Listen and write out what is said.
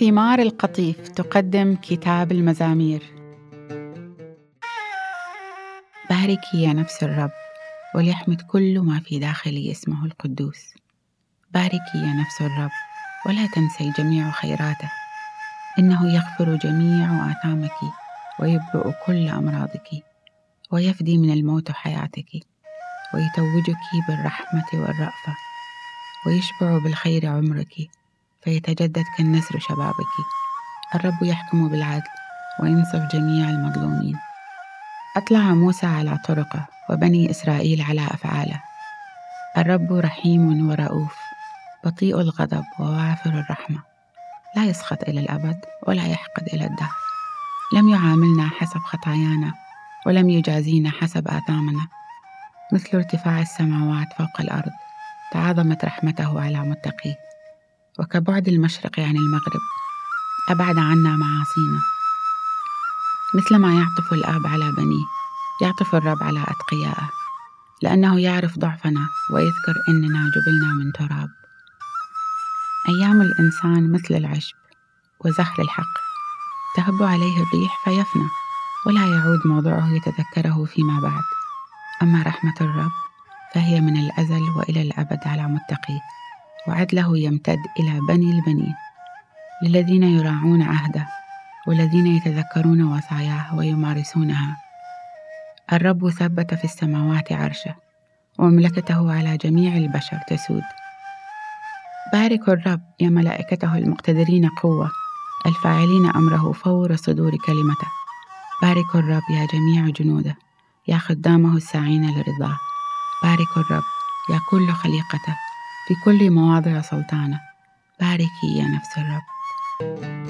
حمار القطيف تقدم كتاب المزامير. باركي يا نفس الرب وليحمد كل ما في داخلي اسمه القدوس. باركي يا نفس الرب ولا تنسي جميع خيراته. إنه يغفر جميع آثامك ويبرئ كل أمراضك ويفدي من الموت حياتك ويتوجك بالرحمة والرأفة ويشبع بالخير عمرك. فيتجدد كالنسر شبابك. الرب يحكم بالعدل وينصف جميع المظلومين أطلع موسى على طرقه وبني إسرائيل على أفعاله. الرب رحيم ورؤوف بطيء الغضب ووافر الرحمة. لا يسخط إلى الأبد ولا يحقد إلى الدهر. لم يعاملنا حسب خطايانا ولم يجازينا حسب آثامنا. مثل ارتفاع السماوات فوق الأرض تعاظمت رحمته على متقيه. وكبعد المشرق عن المغرب أبعد عنا معاصينا مثلما يعطف الآب على بنيه يعطف الرب على أتقيائه لأنه يعرف ضعفنا ويذكر إننا جبلنا من تراب. أيام الإنسان مثل العشب وزخر الحق تهب عليه الريح فيفنى ولا يعود موضعه يتذكره فيما بعد. أما رحمة الرب فهي من الأزل وإلى الأبد على متقيه. وعدله يمتد إلى بني البنين للذين يراعون عهده والذين يتذكرون وصاياه ويمارسونها. الرب ثبت في السماوات عرشه ومملكته على جميع البشر تسود. باركوا الرب يا ملائكته المقتدرين قوة الفاعلين أمره فور صدور كلمته. باركوا الرب يا جميع جنوده يا خدامه الساعين لرضاه. باركوا الرب يا كل خليقته. في كل مواضع سلطانة. باركي يا نفس الرب.